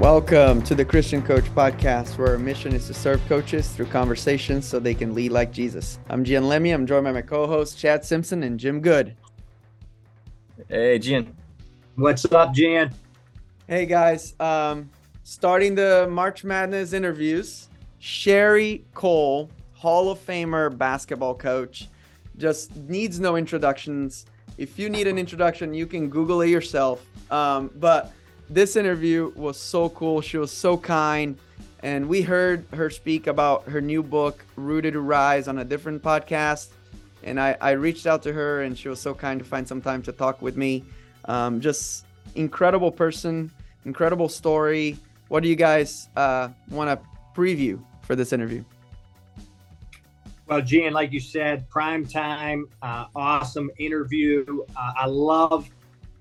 Welcome to the Christian Coach Podcast, where our mission is to serve coaches through conversations so they can lead like Jesus. I'm Gian Lemmy. I'm joined by my co-hosts Chad Simpson and Jim Good. Hey, Gian. What's up, Jan? Hey guys, um, starting the March Madness interviews. Sherri Coale, Hall of Famer basketball coach, just needs no introductions. If you need an introduction, you can Google it yourself. Um, but this interview was so cool. She was so kind. And we heard her speak about her new book, Rooted to Rise, on a different podcast. And I, I reached out to her, and she was so kind to find some time to talk with me. Um, just incredible person, incredible story. What do you guys uh, want to preview for this interview? Well, Jan, like you said, prime time, uh, awesome interview. Uh, I love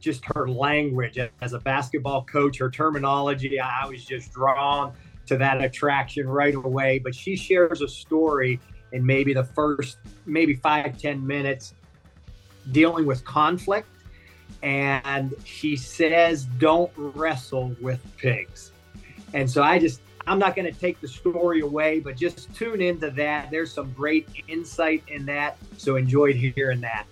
just her language as a basketball coach, her terminology. I was just drawn to that attraction right away. But she shares a story in maybe the first, maybe five ten minutes dealing with conflict. And she says, don't wrestle with pigs. And so I just, I'm not going to take the story away, but just tune into that. There's some great insight in that. So enjoyed hearing that.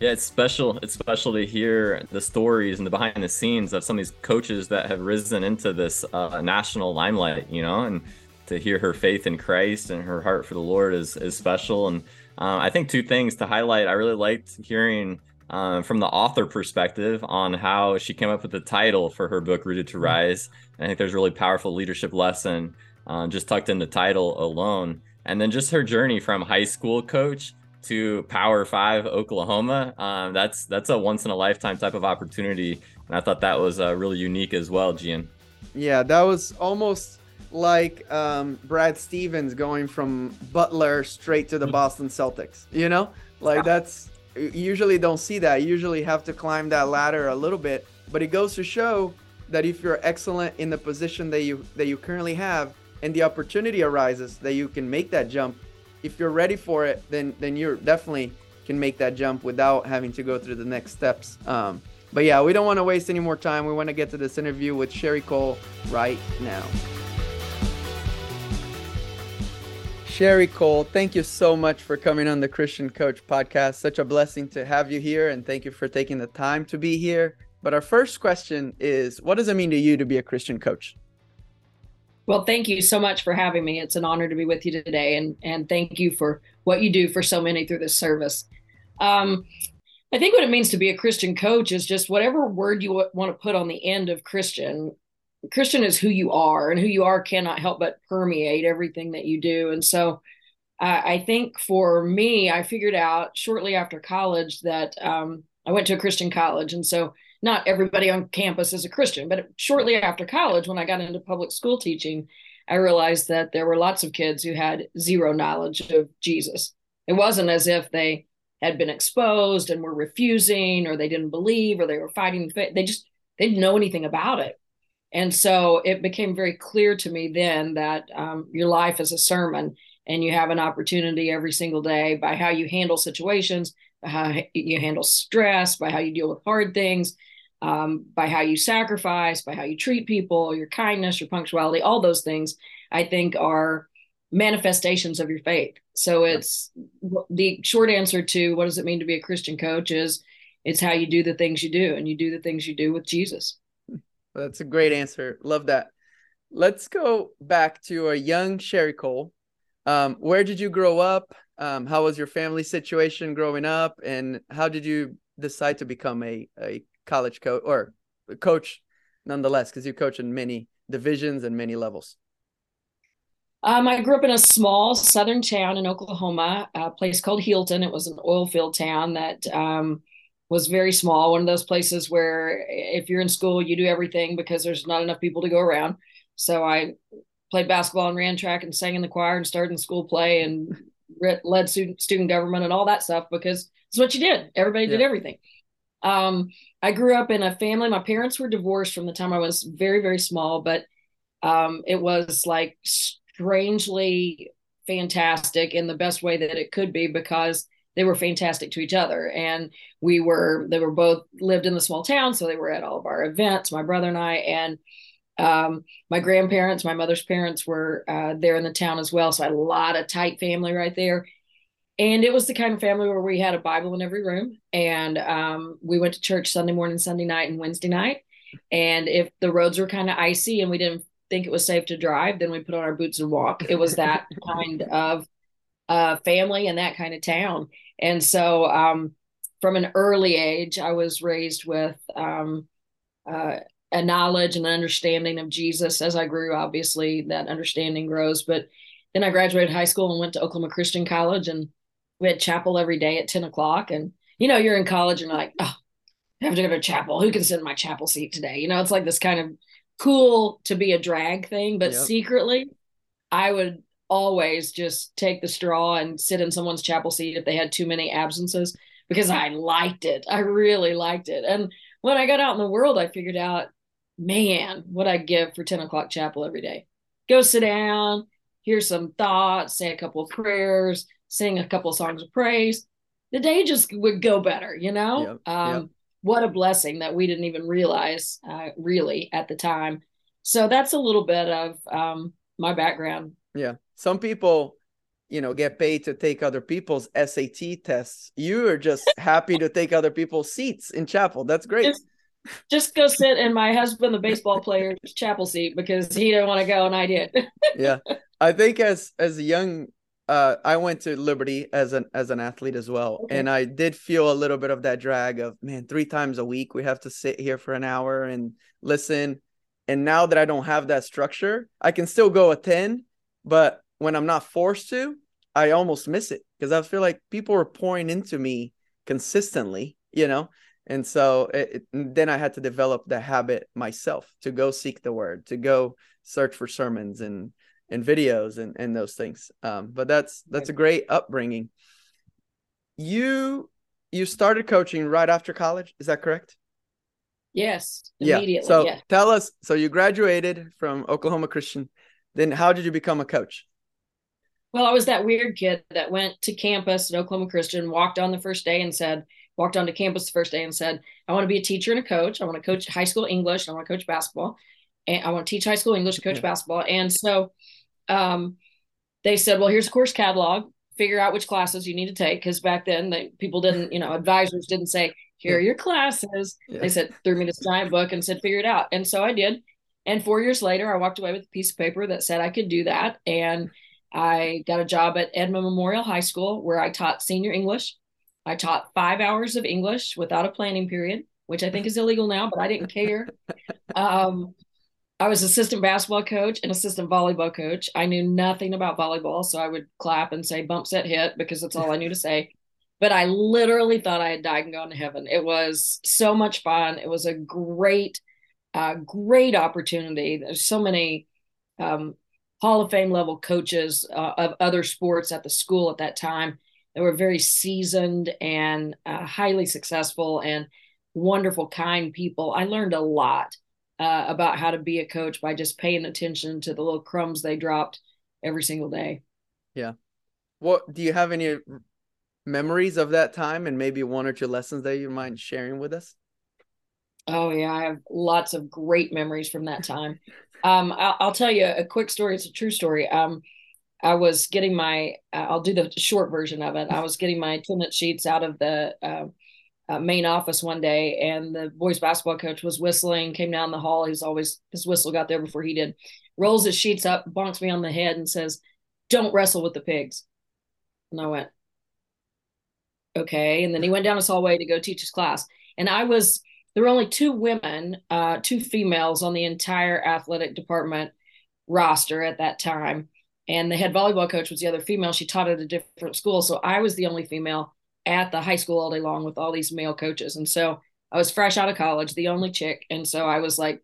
Yeah, it's special. It's special to hear the stories and the behind the scenes of some of these coaches that have risen into this uh, national limelight, you know, and to hear her faith in Christ and her heart for the Lord is, is special. And uh, I think two things to highlight. I really liked hearing uh, from the author perspective on how she came up with the title for her book, Rooted to mm-hmm. Rise. And I think there's a really powerful leadership lesson uh, just tucked in the title alone. And then just her journey from high school coach to Power Five Oklahoma. Um, that's that's a once in a lifetime type of opportunity, and I thought that was uh, really unique as well, Gian. Yeah, that was almost like um, Brad Stevens going from Butler straight to the mm-hmm. Boston Celtics. You know, like that's usually don't see that. You usually have to climb that ladder a little bit, but it goes to show that if you're excellent in the position that you that you currently have and the opportunity arises that you can make that jump if you're ready for it, then then you're definitely can make that jump without having to go through the next steps. Um, but yeah, we don't want to waste any more time. We want to get to this interview with Sherri Coale right now. Sherri Coale, thank you so much for coming on the Christian Coach podcast. Such a blessing to have you here, and thank you for taking the time to be here. But our first question is what does it mean to you to be a Christian coach? Well, thank you so much for having me. It's an honor to be with you today, and and thank you for what you do for so many through this service. Um, I think what it means to be a Christian coach is just whatever word you want to put on the end of Christian. Christian is who you are, and who you are cannot help but permeate everything that you do. And so, uh, I think for me, I figured out shortly after college that um, I went to a Christian college, and so not everybody on campus is a Christian, but shortly after college, when I got into public school teaching, I realized that there were lots of kids who had zero knowledge of Jesus. It wasn't as if they had been exposed and were refusing or they didn't believe or they were fighting faith. they just they didn't know anything about it and so it became very clear to me then that um, your life is a sermon and you have an opportunity every single day by how you handle situations how you handle stress by how you deal with hard things um, by how you sacrifice, by how you treat people, your kindness, your punctuality, all those things, I think are manifestations of your faith. So it's the short answer to what does it mean to be a Christian coach is it's how you do the things you do and you do the things you do with Jesus. That's a great answer. Love that. Let's go back to a young Sherri Coale. Um, where did you grow up? Um, how was your family situation growing up? And how did you decide to become a, a college coach or coach nonetheless because you coach in many divisions and many levels um, I grew up in a small southern town in Oklahoma, a place called Healdton. It was an oil field town that um, was very small. One of those places where if you're in school, you do everything because there's not enough people to go around. So I played basketball and ran track and sang in the choir and started in school play and led student, student government and all that stuff because it's what you did. Everybody yeah. did everything. Um, I grew up in a family. My parents were divorced from the time I was very, very small, but um, it was like strangely fantastic in the best way that it could be because they were fantastic to each other. And we were, they were both lived in the small town. So they were at all of our events, my brother and I. And um, my grandparents, my mother's parents were uh, there in the town as well. So I had a lot of tight family right there. And it was the kind of family where we had a Bible in every room. And um, we went to church Sunday morning, Sunday night, and Wednesday night. And if the roads were kind of icy and we didn't think it was safe to drive, then we put on our boots and walk. It was that kind of uh, family and that kind of town. And so um, from an early age, I was raised with um, uh, a knowledge and an understanding of Jesus. As I grew, obviously, that understanding grows. But then I graduated high school and went to Oklahoma Christian College, and we had chapel every day at 10 o'clock. And, you know, you're in college and like, oh, I have to go to chapel. Who can sit in my chapel seat today? You know, it's like this kind of cool to be a drag thing, but yep. secretly, I would always just take the straw and sit in someone's chapel seat if they had too many absences because I liked it. I really liked it. And when I got out in the world, I figured out, man, what I give for 10 o'clock chapel every day. Go sit down, hear some thoughts, say a couple of prayers, sing a couple of songs of praise. The day just would go better, you know? Yep, um, yep. What a blessing that we didn't even realize uh, really at the time. So that's a little bit of um, my background. Yeah some people you know get paid to take other people's SAT tests. You are just happy to take other people's seats in chapel. That's great. Just, just go sit in my husband, the baseball player's chapel seat because he didn't want to go and I did. yeah, I think as as a young, uh, I went to Liberty as an as an athlete as well, okay. and I did feel a little bit of that drag of man, three times a week we have to sit here for an hour and listen. And now that I don't have that structure, I can still go attend, but when I'm not forced to, I almost miss it because I feel like people are pouring into me consistently, you know. And so it, it, then I had to develop the habit myself to go seek the word, to go search for sermons and and videos and and those things. Um, but that's that's a great upbringing. You you started coaching right after college, is that correct? Yes, immediately. Yeah. So yeah. tell us. So you graduated from Oklahoma Christian. Then how did you become a coach? Well, I was that weird kid that went to campus at Oklahoma Christian, walked on the first day and said, walked onto campus the first day and said, I want to be a teacher and a coach. I want to coach high school English. I want to coach basketball. And I want to teach high school English and coach yeah. basketball. And so um, they said, well, here's a course catalog. Figure out which classes you need to take. Because back then, they, people didn't, you know, advisors didn't say, here are your classes. Yeah. They said, threw me this giant book and said, figure it out. And so I did. And four years later, I walked away with a piece of paper that said I could do that. And I got a job at Edmond Memorial High School where I taught senior English. I taught five hours of English without a planning period, which I think is illegal now, but I didn't care. Um, I was assistant basketball coach and assistant volleyball coach. I knew nothing about volleyball, so I would clap and say bump set hit because that's all I knew to say. But I literally thought I had died and gone to heaven. It was so much fun. It was a great, uh, great opportunity. There's so many um, Hall of Fame level coaches uh, of other sports at the school at that time. They were very seasoned and uh, highly successful and wonderful, kind people. I learned a lot uh, about how to be a coach by just paying attention to the little crumbs they dropped every single day. Yeah. What do you have any memories of that time and maybe one or two lessons that you mind sharing with us? Oh yeah, I have lots of great memories from that time. Um, I'll, I'll, tell you a quick story. It's a true story. Um, I was getting my, uh, I'll do the short version of it. I was getting my attendance sheets out of the uh, uh, main office one day, and the boys basketball coach was whistling, came down the hall. He's always, his whistle got there before he did, rolls his sheets up, bonks me on the head, and says, Don't wrestle with the pigs. And I went, Okay. And then he went down his hallway to go teach his class. And I was, there were only two women, uh, two females on the entire athletic department roster at that time. And the head volleyball coach was the other female. She taught at a different school. So I was the only female at the high school all day long with all these male coaches. And so I was fresh out of college, the only chick. And so I was like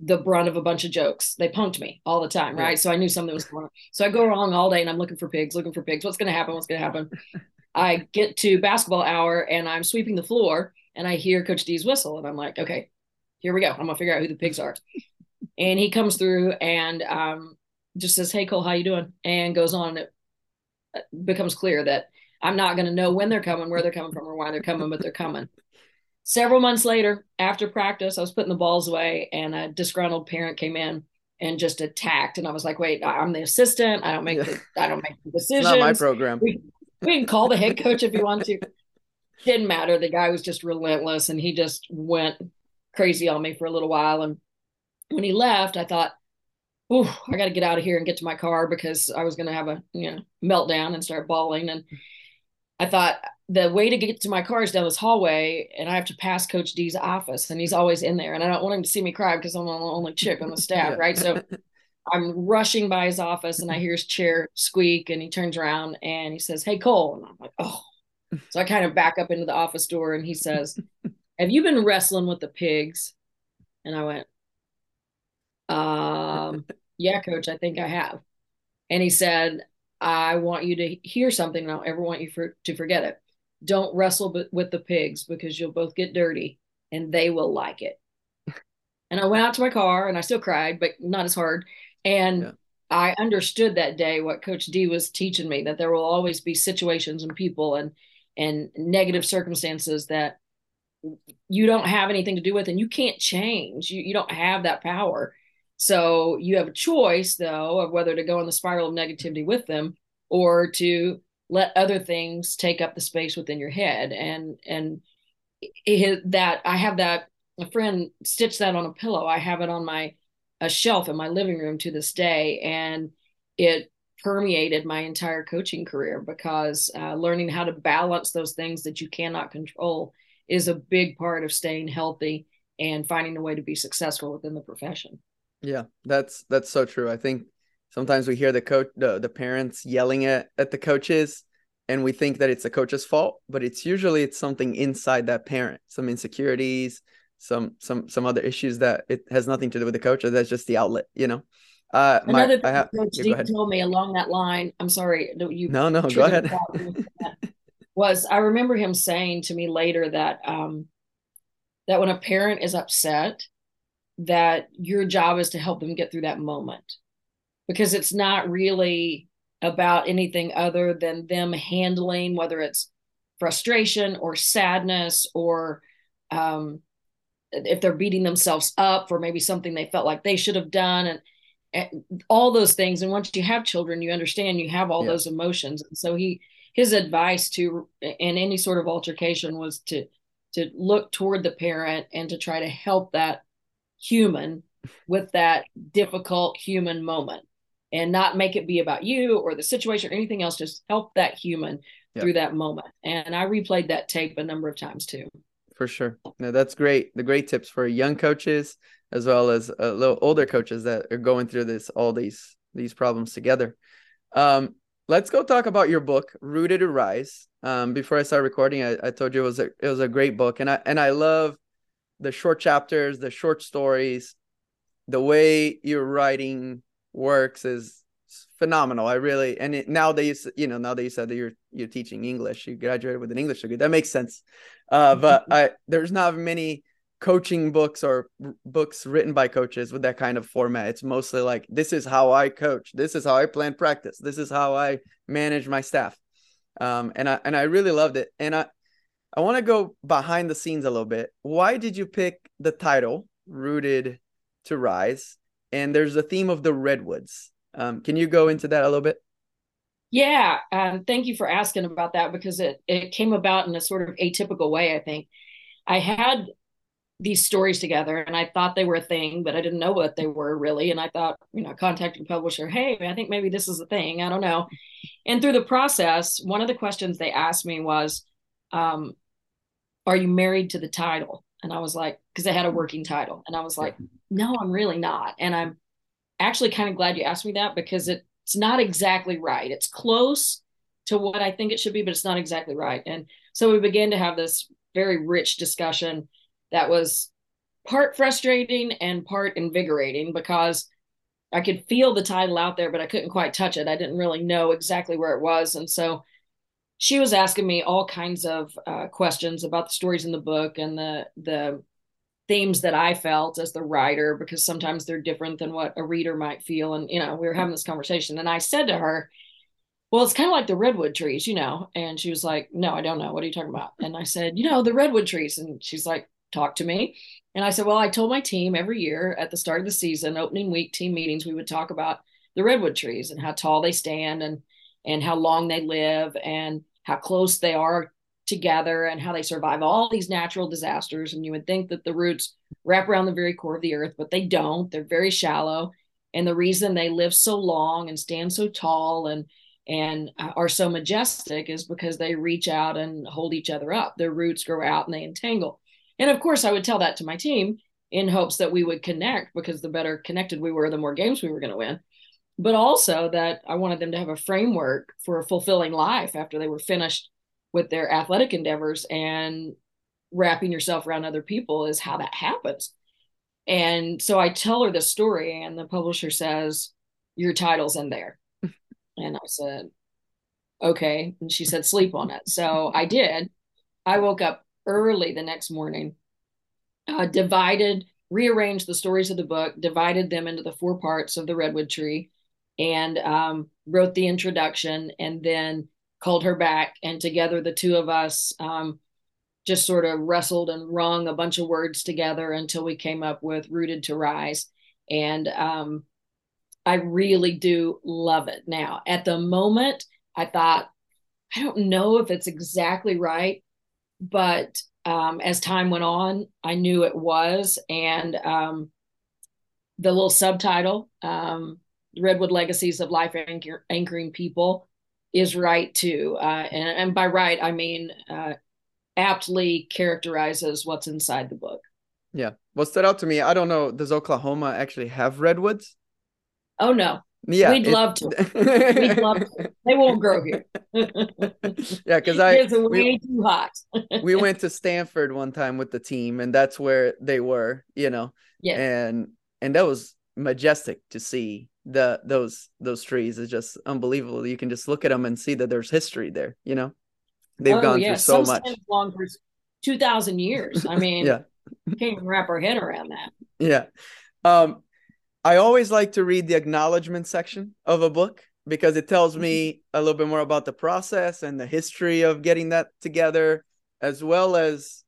the brunt of a bunch of jokes. They punked me all the time, right? Yeah. So I knew something was going on. So I go along all day and I'm looking for pigs, looking for pigs. What's going to happen? What's going to happen? I get to basketball hour and I'm sweeping the floor and I hear Coach D's whistle, and I'm like, okay, here we go. I'm gonna figure out who the pigs are. and he comes through and um, just says, "Hey Coale, how you doing?" and goes on. And it uh, becomes clear that I'm not going to know when they're coming, where they're coming from, or why they're coming, but they're coming. Several months later, after practice, I was putting the balls away, and a disgruntled parent came in and just attacked. And I was like, "Wait, I'm the assistant. I don't make the, I don't make the decisions. Not my program. We, we can call the head coach if you want to. Didn't matter. The guy was just relentless, and he just went crazy on me for a little while. And when he left, I thought, "Ooh, I got to get out of here and get to my car because I was going to have a you know meltdown and start bawling." And I thought the way to get to my car is down this hallway, and I have to pass Coach D's office, and he's always in there, and I don't want him to see me cry because I'm the only chick on the staff, yeah. right? So I'm rushing by his office, and I hear his chair squeak, and he turns around and he says, "Hey Coale," and I'm like, "Oh." So I kind of back up into the office door, and he says, "Have you been wrestling with the pigs?" And I went, "Um, yeah, Coach, I think I have." And he said, I want you to hear something. and I don't ever want you for, to forget it. Don't wrestle with the pigs because you'll both get dirty and they will like it. And I went out to my car and I still cried, but not as hard. And yeah. I understood that day what Coach D was teaching me that there will always be situations and people and and negative circumstances that you don't have anything to do with and you can't change. You you don't have that power. So you have a choice, though, of whether to go in the spiral of negativity with them or to let other things take up the space within your head. And and it, that I have that a friend stitched that on a pillow. I have it on my a shelf in my living room to this day, and it permeated my entire coaching career because uh, learning how to balance those things that you cannot control is a big part of staying healthy and finding a way to be successful within the profession. Yeah, that's that's so true. I think sometimes we hear the coach the, the parents yelling at, at the coaches and we think that it's the coach's fault, but it's usually it's something inside that parent, some insecurities, some some some other issues that it has nothing to do with the coach. or That's just the outlet, you know. Uh, Another my, thing Coach yeah, told me along that line. I'm sorry, you. No, no, go ahead. was I remember him saying to me later that um, that when a parent is upset, that your job is to help them get through that moment. Because it's not really about anything other than them handling whether it's frustration or sadness or um, if they're beating themselves up for maybe something they felt like they should have done and, and all those things. And once you have children you understand you have all yeah. those emotions. And so he his advice to in any sort of altercation was to to look toward the parent and to try to help that human with that difficult human moment and not make it be about you or the situation or anything else just help that human yep. through that moment. And i replayed that tape a number of times too. For sure. No that's great. The great tips for young coaches as well as a little older coaches that are going through this all these these problems together. Um let's go talk about your book rooted to rise. Um before i start recording I, I told you it was a it was a great book. And i and i love the short chapters, the short stories, the way your writing works is phenomenal. I really and it, now that you you know now that you said that you're you're teaching English, you graduated with an English degree. That makes sense. Uh, but I there's not many coaching books or r- books written by coaches with that kind of format. It's mostly like this is how I coach, this is how I plan practice, this is how I manage my staff. Um, and I and I really loved it. And I I want to go behind the scenes a little bit. Why did you pick the title "Rooted to Rise"? And there's a theme of the redwoods. Um, can you go into that a little bit? Yeah, um, thank you for asking about that because it it came about in a sort of atypical way. I think I had these stories together and I thought they were a thing, but I didn't know what they were really. And I thought, you know, contacted contacting publisher, hey, I think maybe this is a thing. I don't know. And through the process, one of the questions they asked me was, um, are you married to the title? And I was like, because I had a working title. And I was like, no, I'm really not. And I'm actually kind of glad you asked me that because it, it's not exactly right. It's close to what I think it should be, but it's not exactly right. And so we began to have this very rich discussion that was part frustrating and part invigorating because I could feel the title out there, but I couldn't quite touch it. I didn't really know exactly where it was. And so she was asking me all kinds of uh, questions about the stories in the book and the the themes that I felt as the writer because sometimes they're different than what a reader might feel and you know we were having this conversation and I said to her well, it's kind of like the redwood trees, you know. And she was like, no, I don't know. What are you talking about? And I said, you know, the redwood trees. And she's like, talk to me. And I said, well, I told my team every year at the start of the season, opening week team meetings, we would talk about the redwood trees and how tall they stand and and how long they live and how close they are together and how they survive all these natural disasters. And you would think that the roots wrap around the very core of the earth, but they don't. They're very shallow. And the reason they live so long and stand so tall and and are so majestic is because they reach out and hold each other up. Their roots grow out and they entangle. And of course, I would tell that to my team in hopes that we would connect because the better connected we were, the more games we were going to win. But also that I wanted them to have a framework for a fulfilling life after they were finished with their athletic endeavors and wrapping yourself around other people is how that happens. And so I tell her the story, and the publisher says, Your title's in there. and I said, Okay. And she said, Sleep on it. So I did. I woke up early the next morning, uh, divided, rearranged the stories of the book, divided them into the four parts of the redwood tree, and um, wrote the introduction, and then called her back. And together, the two of us um, just sort of wrestled and wrung a bunch of words together until we came up with Rooted to Rise. And um, I really do love it now. At the moment, I thought, I don't know if it's exactly right, but um, as time went on, I knew it was. And um, the little subtitle, um, Redwood Legacies of Life Anchor- Anchoring People, is right too. Uh, and, and by right, I mean uh, aptly characterizes what's inside the book. Yeah. What stood out to me, I don't know, does Oklahoma actually have redwoods? Oh no. Yeah. We'd it, love to. We'd love to. They won't grow here. yeah, because I it's way we, too hot. we went to Stanford one time with the team and that's where they were, you know. Yeah. And and that was majestic to see the those those trees is just unbelievable. You can just look at them and see that there's history there, you know. They've oh, gone yeah. through so Some much. Two thousand years. I mean, yeah, can't even wrap our head around that. Yeah, um, I always like to read the acknowledgement section of a book because it tells me mm-hmm. a little bit more about the process and the history of getting that together, as well as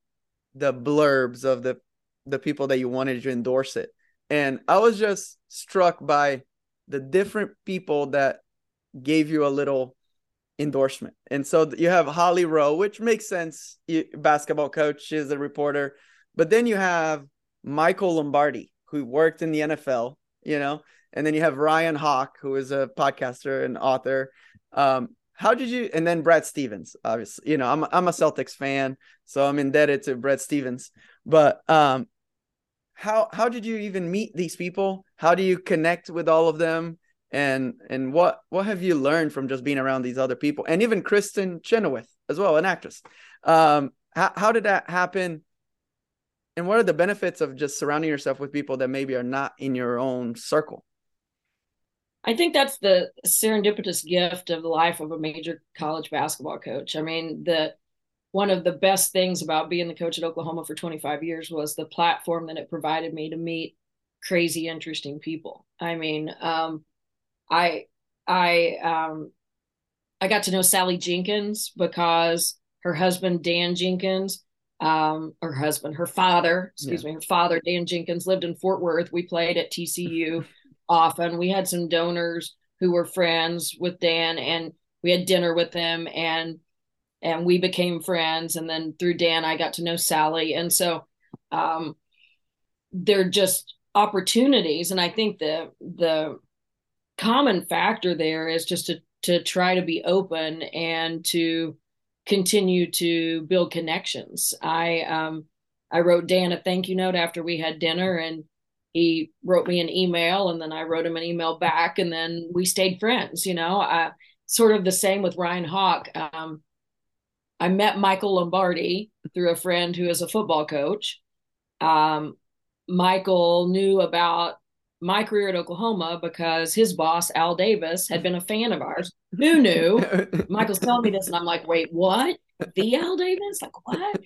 the blurbs of the the people that you wanted to endorse it. And I was just struck by the different people that gave you a little endorsement. And so you have Holly Rowe, which makes sense. You basketball coach, she's a reporter. But then you have Michael Lombardi, who worked in the NFL, you know, and then you have Ryan Hawk, who is a podcaster and author. Um, how did you and then Brad Stevens, obviously, you know, I'm I'm a Celtics fan, so I'm indebted to Brad Stevens. But um how how did you even meet these people? How do you connect with all of them? and and what what have you learned from just being around these other people and even Kristin Chenoweth as well, an actress. Um, how how did that happen? And what are the benefits of just surrounding yourself with people that maybe are not in your own circle? I think that's the serendipitous gift of the life of a major college basketball coach. I mean, the one of the best things about being the coach at Oklahoma for 25 years was the platform that it provided me to meet crazy, interesting people. I mean, um, I I um I got to know Sally Jenkins because her husband Dan Jenkins, um, her husband, her father, excuse yeah. me, her father Dan Jenkins lived in Fort Worth. We played at TCU often. We had some donors who were friends with Dan, and we had dinner with them, and and we became friends. And then through Dan, I got to know Sally, and so um, they're just opportunities. And I think the the common factor there is just to to try to be open and to continue to build connections. I um I wrote Dan a thank you note after we had dinner and he wrote me an email and then I wrote him an email back and then we stayed friends, you know. I sort of the same with Ryan Hawk. Um I met Michael Lombardi through a friend who is a football coach. Um Michael knew about my career at Oklahoma because his boss, Al Davis, had been a fan of ours. Who knew? Michael's telling me this, and I'm like, wait, what? The Al Davis? Like, what?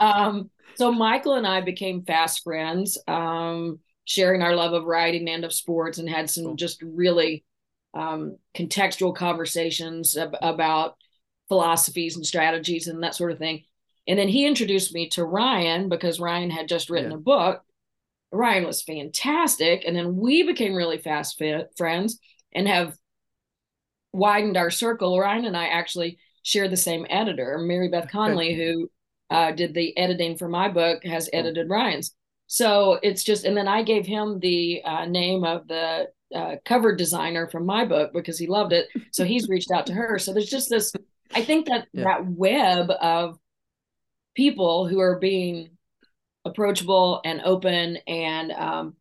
Um, so Michael and I became fast friends, um, sharing our love of writing and of sports, and had some just really um, contextual conversations ab- about philosophies and strategies and that sort of thing. And then he introduced me to Ryan because Ryan had just written yeah. a book. Ryan was fantastic. And then we became really fast fit friends and have widened our circle. Ryan and I actually share the same editor, Mary Beth Conley, who uh, did the editing for my book, has edited Ryan's. So it's just, and then I gave him the uh, name of the uh, cover designer from my book because he loved it. So he's reached out to her. So there's just this, I think that yeah. that web of people who are being approachable and open and um,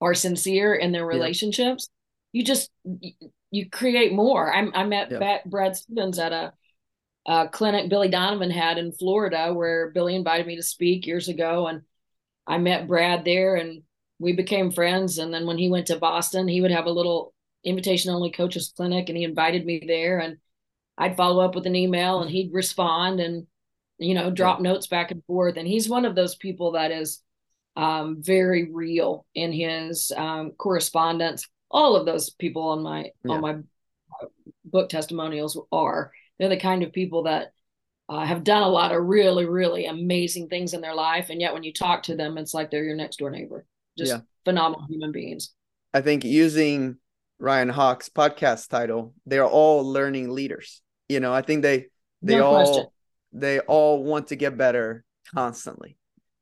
are sincere in their relationships, yeah. you just, you create more. I, I met yeah. Brad Stevens at a, a clinic Billy Donovan had in Florida where Billy invited me to speak years ago. And I met Brad there and we became friends. And then when he went to Boston, he would have a little invitation only coaches clinic and he invited me there and I'd follow up with an email and he'd respond and, you know, drop notes back and forth. And he's one of those people that is um, very real in his um, correspondence. All of those people on my, yeah. on my book testimonials are, they're the kind of people that uh, have done a lot of really, really amazing things in their life. And yet when you talk to them, it's like they're your next door neighbor. Just yeah. phenomenal human beings. I think using Ryan Hawk's podcast title, they're all learning leaders. You know, I think they they no all question. they all want to get better constantly.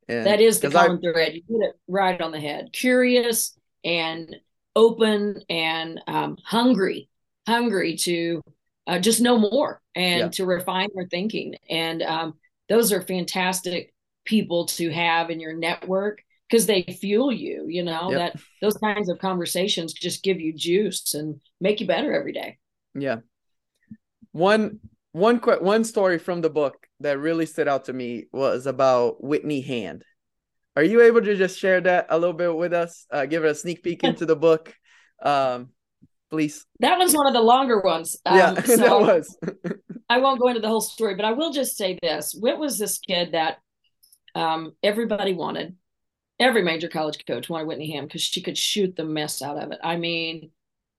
And that is the common I, thread. You put it right on the head. Curious and open and um, hungry, hungry to uh, just know more and yeah. to refine their thinking. And um, those are fantastic people to have in your network because they fuel you. You know yep. that those kinds of conversations just give you juice and make you better every day. Yeah. One one quick one story from the book that really stood out to me was about Whitney Hand. Are you able to just share that a little bit with us? Uh, give it a sneak peek into the book. Um, please. That was one of the longer ones. Um, yeah, so that was. I won't go into the whole story, but I will just say this: Whit was this kid that um, everybody wanted. Every major college coach wanted Whitney Hand because she could shoot the mess out of it. I mean,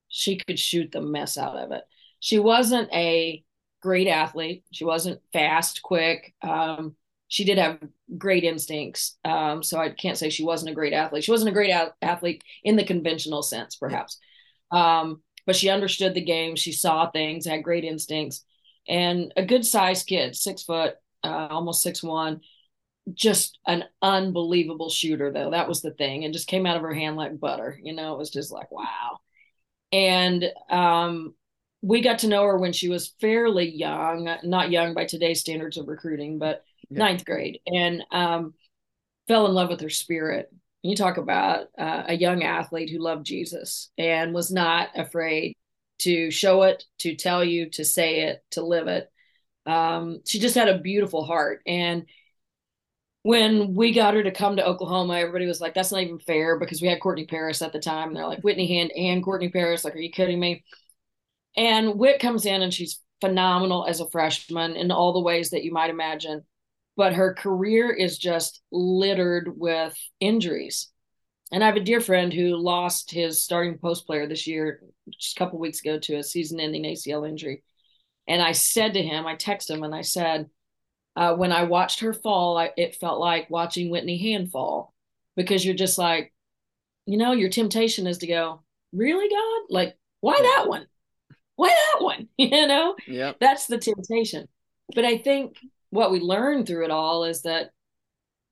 she could shoot the mess out of it. She wasn't a great athlete. She wasn't fast, quick. Um, she did have great instincts. Um, so I can't say she wasn't a great athlete. She wasn't a great a- athlete in the conventional sense, perhaps. Um, but she understood the game. She saw things, had great instincts, and a good sized kid, six foot, uh, almost six one. Just an unbelievable shooter, though. That was the thing, and just came out of her hand like butter. You know, it was just like wow. And um, we got to know her when she was fairly young, not young by today's standards of recruiting, but yeah. ninth grade, and um, fell in love with her spirit you talk about uh, a young athlete who loved Jesus and was not afraid to show it, to tell you, to say it, to live it. Um, she just had a beautiful heart. And when we got her to come to Oklahoma, everybody was like, that's not even fair because we had Courtney Paris at the time. And they're like, Whitney Hand and Courtney Paris. Like, are you kidding me? And Whit comes in and she's phenomenal as a freshman in all the ways that you might imagine but her career is just littered with injuries. And I have a dear friend who lost his starting post player this year, just a couple weeks ago, to a season ending ACL injury. And I said to him, I texted him and I said, uh, when I watched her fall, I, it felt like watching Whitney Hand fall because you're just like, you know, your temptation is to go, really, God? Like, why that one? Why that one? You know, yeah, that's the temptation. But I think what we learned through it all is that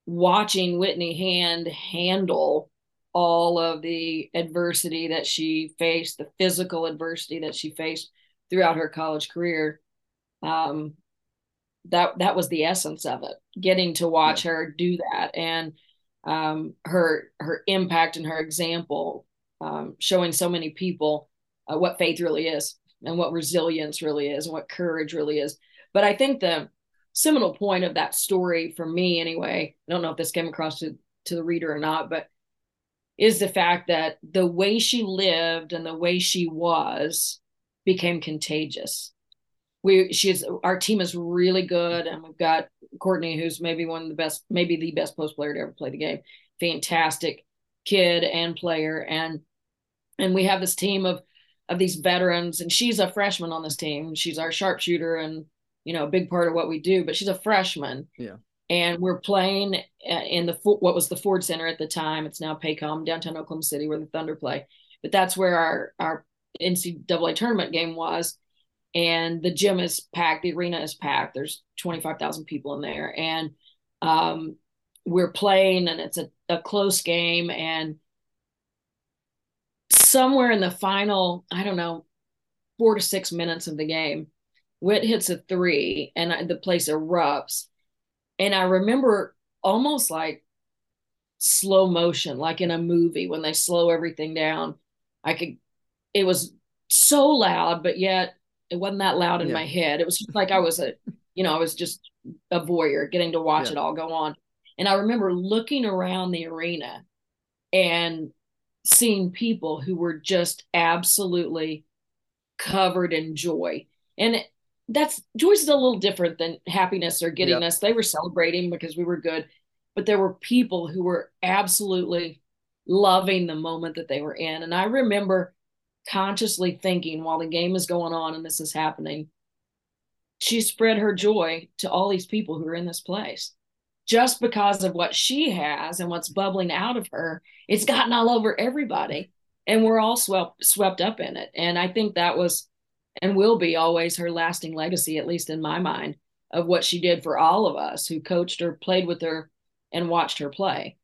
watching Whitney Hand handle all of the adversity that she faced, the physical adversity that she faced throughout her college career, um, that that was the essence of it. Getting to watch yeah. her do that and um, her her impact and her example, um, showing so many people uh, what faith really is and what resilience really is and what courage really is. But I think the seminal point of that story for me anyway i don't know if this came across to, to the reader or not but is the fact that the way she lived and the way she was became contagious we she's our team is really good and we've got courtney who's maybe one of the best maybe the best post player to ever play the game fantastic kid and player and and we have this team of of these veterans, and she's a freshman on this team. She's our sharpshooter and you know a big part of what we do. But she's a freshman. Yeah. And we're playing uh, in the what was the Ford Center at the time. It's now Paycom downtown Oklahoma City, where the Thunder play. But that's where our our NCAA tournament game was. And the gym is packed, the arena is packed. There's 25,000 people in there. And um, we're playing, and it's a, a close game. And somewhere in the final, I don't know, four to six minutes of the game, Whit hits a three, and the place erupts. And I remember almost like slow motion, like in a movie when they slow everything down. I could, it was so loud, but yet it wasn't that loud in yeah. my head. It was just like I was a, you know, I was just a voyeur getting to watch yeah. it all go on. And I remember looking around the arena and seeing people who were just absolutely covered in joy. And that's joy's is a little different than happiness or giddiness. Yep. They were celebrating because we were good, but there were people who were absolutely loving the moment that they were in. And I remember consciously thinking while the game is going on and this is happening, she spread her joy to all these people who are in this place. Just because of what she has and what's bubbling out of her, it's gotten all over everybody. And we're all swept swept up in it. And I think that was and will be always her lasting legacy, at least in my mind, of what she did for all of us who coached her, played with her, and watched her play.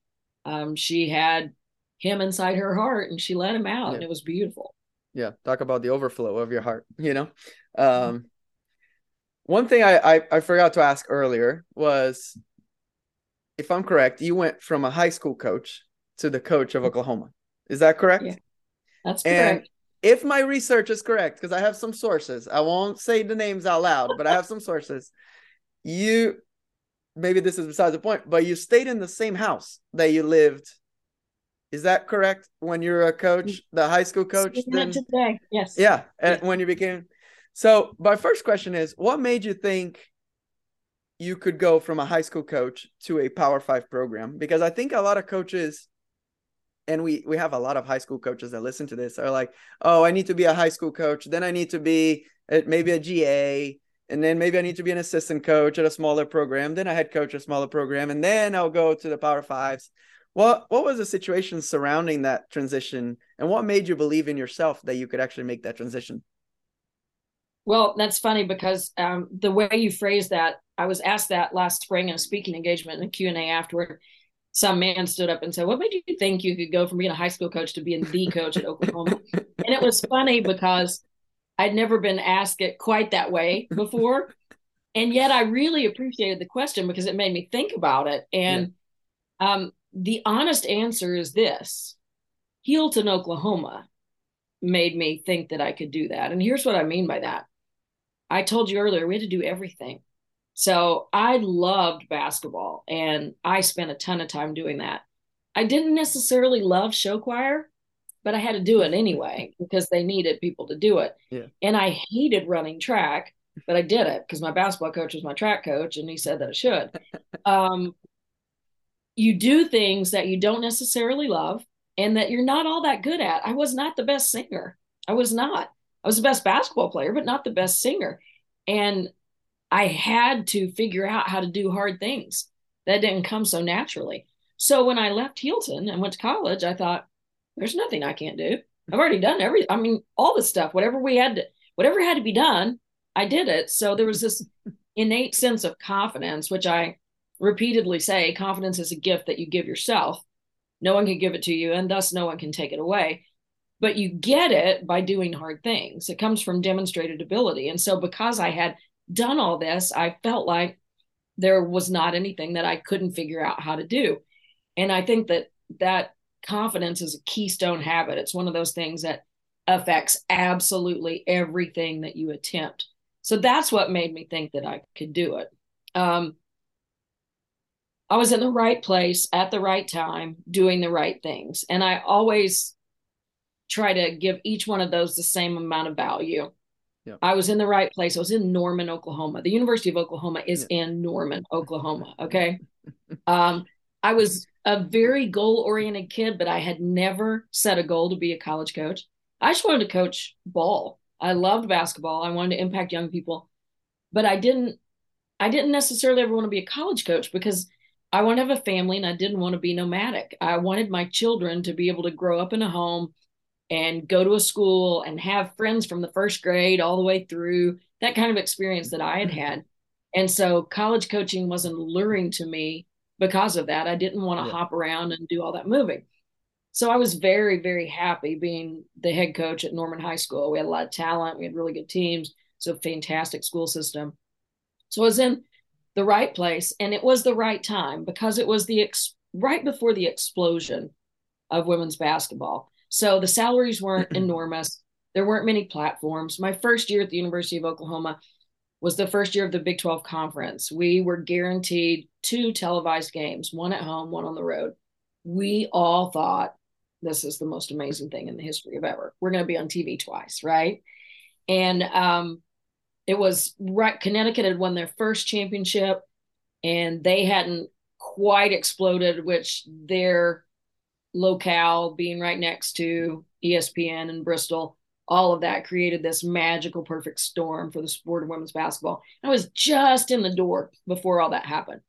Um, she had him inside her heart and she let him out, yeah. and it was beautiful yeah talk about the overflow of your heart you know? Um one thing I, I i forgot to ask earlier was if i'm correct you went from a high school coach to the coach of oklahoma. Is that correct? Yeah that's correct. and if my research is correct because i have some sources i won't say the names out loud but i have some sources you maybe this is besides the point but you stayed in the same house that you lived is that correct? When you're a coach, mm-hmm. the high school coach? Then, today, yes. Yeah, and when you became. So my first question is, what made you think you could go from a high school coach to a Power Five program? Because I think a lot of coaches, and we we have a lot of high school coaches that listen to this, are like, oh, I need to be a high school coach, then I need to be maybe a GA, and then maybe I need to be an assistant coach at a smaller program, then a head coach at a smaller program, and then I'll go to the Power Fives. What what was the situation surrounding that transition, and what made you believe in yourself that you could actually make that transition? Well, that's funny because um, the way you phrased that, I was asked that last spring in a speaking engagement in Q and A afterward. Some man stood up and said, "What made you think you could go from being a high school coach to being the coach at Oklahoma?" and it was funny because I'd never been asked it quite that way before, and yet I really appreciated the question because it made me think about it. And yeah. um, the honest answer is this Healdton, Oklahoma made me think that I could do that. And here's what I mean by that. I told you earlier, we had to do everything. So I loved basketball and I spent a ton of time doing that. I didn't necessarily love show choir, but I had to do it anyway because they needed people to do it. Yeah. And I hated running track, but I did it because my basketball coach was my track coach and he said that I should. Um, you do things that you don't necessarily love and that you're not all that good at. I was not the best singer. I was not. I was the best basketball player, but not the best singer. And I had to figure out how to do hard things. That didn't come so naturally. So when I left Healdton and went to college, I thought, there's nothing I can't do. I've already done every I mean, all the stuff, whatever we had to whatever had to be done, I did it. So there was this innate sense of confidence, which I repeatedly say confidence is a gift that you give yourself. No one can give it to you, and thus no one can take it away. But you get it by doing hard things. It comes from demonstrated ability. And so, because I had done all this, I felt like there was not anything that I couldn't figure out how to do. And I think that that confidence is a keystone habit. It's one of those things that affects absolutely everything that you attempt. So that's what made me think that I could do it. Um, I was in the right place at the right time, doing the right things. And I always try to give each one of those the same amount of value. Yeah. I was in the right place. I was in Norman, Oklahoma. The University of Oklahoma is yeah. in Norman, Oklahoma. Okay. um, I was a very goal oriented kid, but I had never set a goal to be a college coach. I just wanted to coach ball. I loved basketball. I wanted to impact young people, but I didn't. I didn't necessarily ever want to be a college coach because I want to have a family and I didn't want to be nomadic. I wanted my children to be able to grow up in a home and go to a school and have friends from the first grade all the way through that kind of experience that I had mm-hmm. had. And so college coaching wasn't alluring to me because of that. I didn't want to yeah. hop around and do all that moving. So I was very, very happy being the head coach at Norman High School. We had a lot of talent, we had really good teams, so fantastic school system. So I was in the right place and it was the right time because it was the ex- right before the explosion of women's basketball. So the salaries weren't enormous. There weren't many platforms. My first year at the University of Oklahoma was the first year of the Big 12 conference. We were guaranteed two televised games, one at home, one on the road. We all thought this is the most amazing thing in the history of ever. We're going to be on TV twice, right? And um, it was right Connecticut had won their first championship and they hadn't quite exploded, which their locale being right next to ESPN and Bristol, all of that created this magical perfect storm for the sport of women's basketball. I was just in the door before all that happened.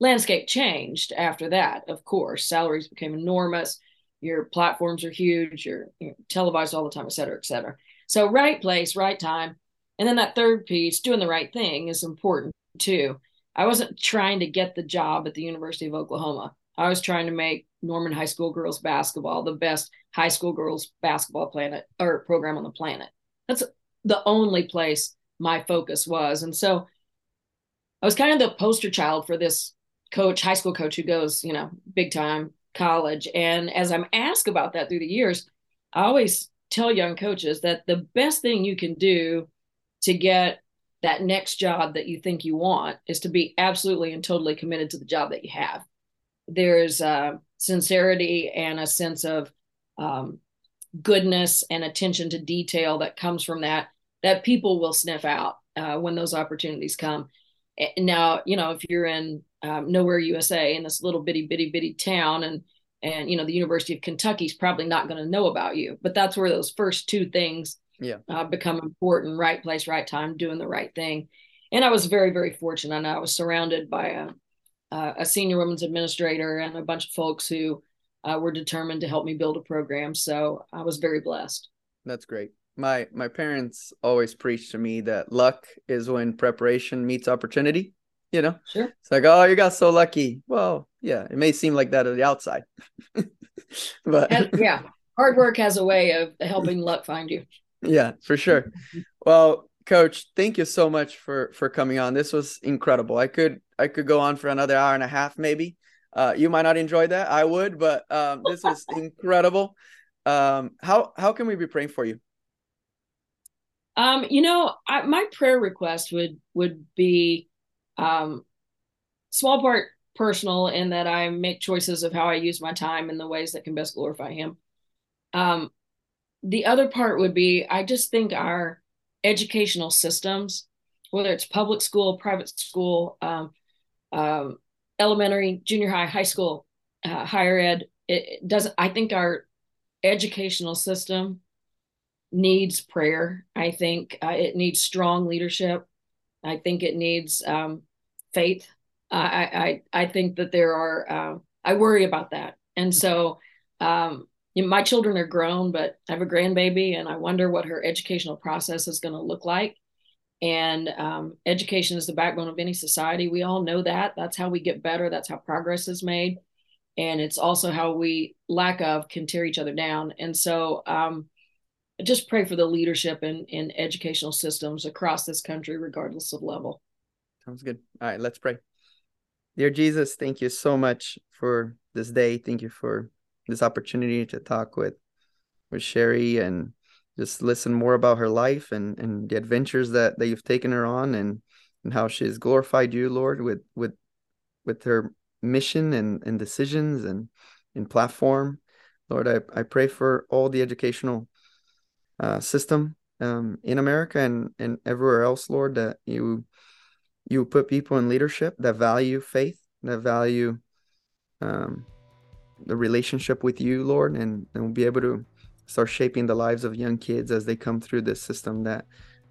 Landscape changed after that, of course. Salaries became enormous. Your platforms are huge. You're, you're televised all the time, et cetera, et cetera. So, right place, right time and then that third piece, doing the right thing, is important too. I wasn't trying to get the job at the University of Oklahoma. I was trying to make Norman High School girls basketball the best high school girls basketball planet or program on the planet. That's the only place my focus was. And so I was kind of the poster child for this coach, high school coach who goes, you know, big time college. And as I'm asked about that through the years, I always tell young coaches that the best thing you can do to get that next job that you think you want is to be absolutely and totally committed to the job that you have. There's a sincerity and a sense of um, goodness and attention to detail that comes from that that people will sniff out uh, when those opportunities come. Now, you know, if you're in um, nowhere USA in this little bitty bitty bitty town and and you know the University of Kentucky is probably not going to know about you, but that's where those first two things yeah. uh, become important right place right time doing the right thing. And i was very very fortunate. And i was surrounded by a, a senior women's administrator and a bunch of folks who uh, were determined to help me build a program. So i was very blessed. That's great. My my parents always preached to me that luck is when preparation meets opportunity you know? Sure. It's like oh you got so lucky. Well yeah it may seem like that on the outside. But and, yeah hard work has a way of helping luck find you yeah, for sure. Well, coach, thank you so much for for coming on. This was incredible. I could I could go on for another hour and a half maybe. Uh, you might not enjoy that. I would, but um, this was incredible. Um, how how can we be praying for you? Um, you know, I, my prayer request would would be um, small part personal in that I make choices of how I use my time in the ways that can best glorify Him. Um, the other part would be I just think our educational systems, whether it's public school, private school, um, um, elementary, junior high, high school, uh, higher ed, it, it doesn't. I think our educational system needs prayer. I think uh, it needs strong leadership. I think it needs um, faith. I, I I think that there are. Uh, I worry about that, and so um, you know, my children are grown, but I have a grandbaby, and I wonder what her educational process is going to look like. And um, education is the backbone of any society. We all know that. That's how we get better. That's how progress is made. And it's also how we lack of can tear each other down. And so, um, just pray for the leadership in, in educational systems across this country, regardless of level. Sounds good. All right, let's pray. Dear Jesus, thank you so much for this day. Thank you for this opportunity to talk with with Sherri and just listen more about her life and and the adventures that that you've taken her on and and how she's glorified you, Lord, with with with her mission and and decisions and in platform. Lord, I, I pray for all the educational uh, system um, in America and, and everywhere else, Lord, that you you put people in leadership that value faith, that value um, the relationship with you, Lord, and, and we'll be able to start shaping the lives of young kids as they come through this system that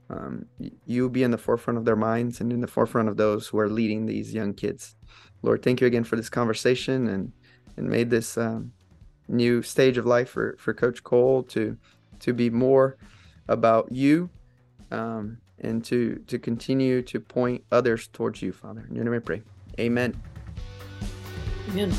um, you be in the forefront of their minds and in the forefront of those who are leading these young kids. Lord, thank you again for this conversation and and made this um, new stage of life for for Coach Coale to to be more about you um, and to to continue to point others towards you, Father. In your name I pray. Amen. Amen.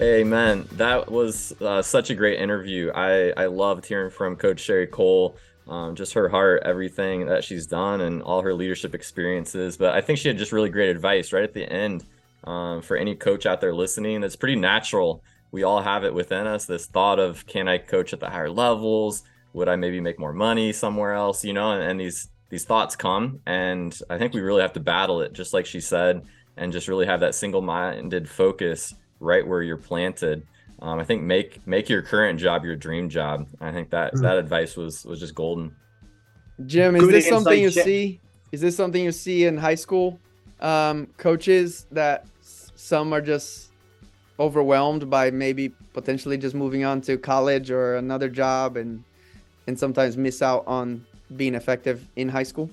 Amen. That was uh, such a great interview. I, I loved hearing from Coach Sherri Coale, um, just her heart, everything that she's done, and all her leadership experiences. But I think she had just really great advice right at the end um, for any coach out there listening. It's pretty natural. We all have it within us this thought of, can I coach at the higher levels? Would I maybe make more money somewhere else? You know, and, and these these thoughts come, and I think we really have to battle it, just like she said, and just really have that single minded focus right where you're planted. Um, I think make make your current job your dream job. I think that mm-hmm. that advice was was just golden. Jim, is Good this something you see? Is this something you see in high school um, coaches that some are just overwhelmed by maybe potentially just moving on to college or another job and and sometimes miss out on being effective in high school?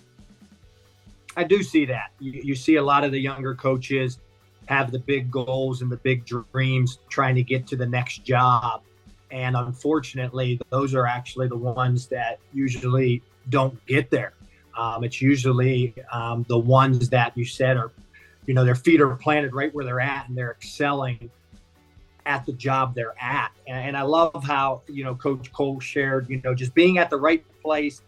I do see that. You, you see a lot of the younger coaches have the big goals and the big dreams trying to get to the next job. And unfortunately, those are actually the ones that usually don't get there. Um, it's usually um, the ones that you said are, you know, their feet are planted right where they're at and they're excelling at the job they're at. And, and I love how, you know, Coach Coale shared, you know, just being at the right place,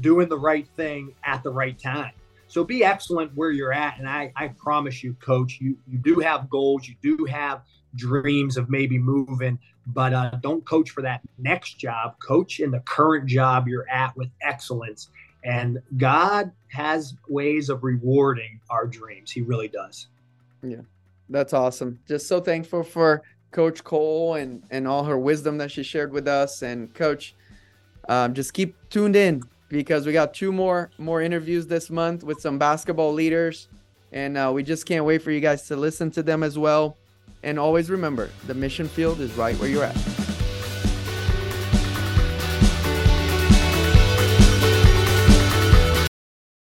doing the right thing at the right time. So be excellent where you're at. And I, I promise you, coach, you, you do have goals, you do have dreams of maybe moving, but uh, don't coach for that next job. Coach in the current job you're at with excellence. And God has ways of rewarding our dreams. He really does. Yeah, that's awesome. Just so thankful for Coach Coale and and all her wisdom that she shared with us. And Coach, um, just keep tuned in because we got two more more interviews this month with some basketball leaders, and uh, we just can't wait for you guys to listen to them as well. And always remember, the mission field is right where you're at.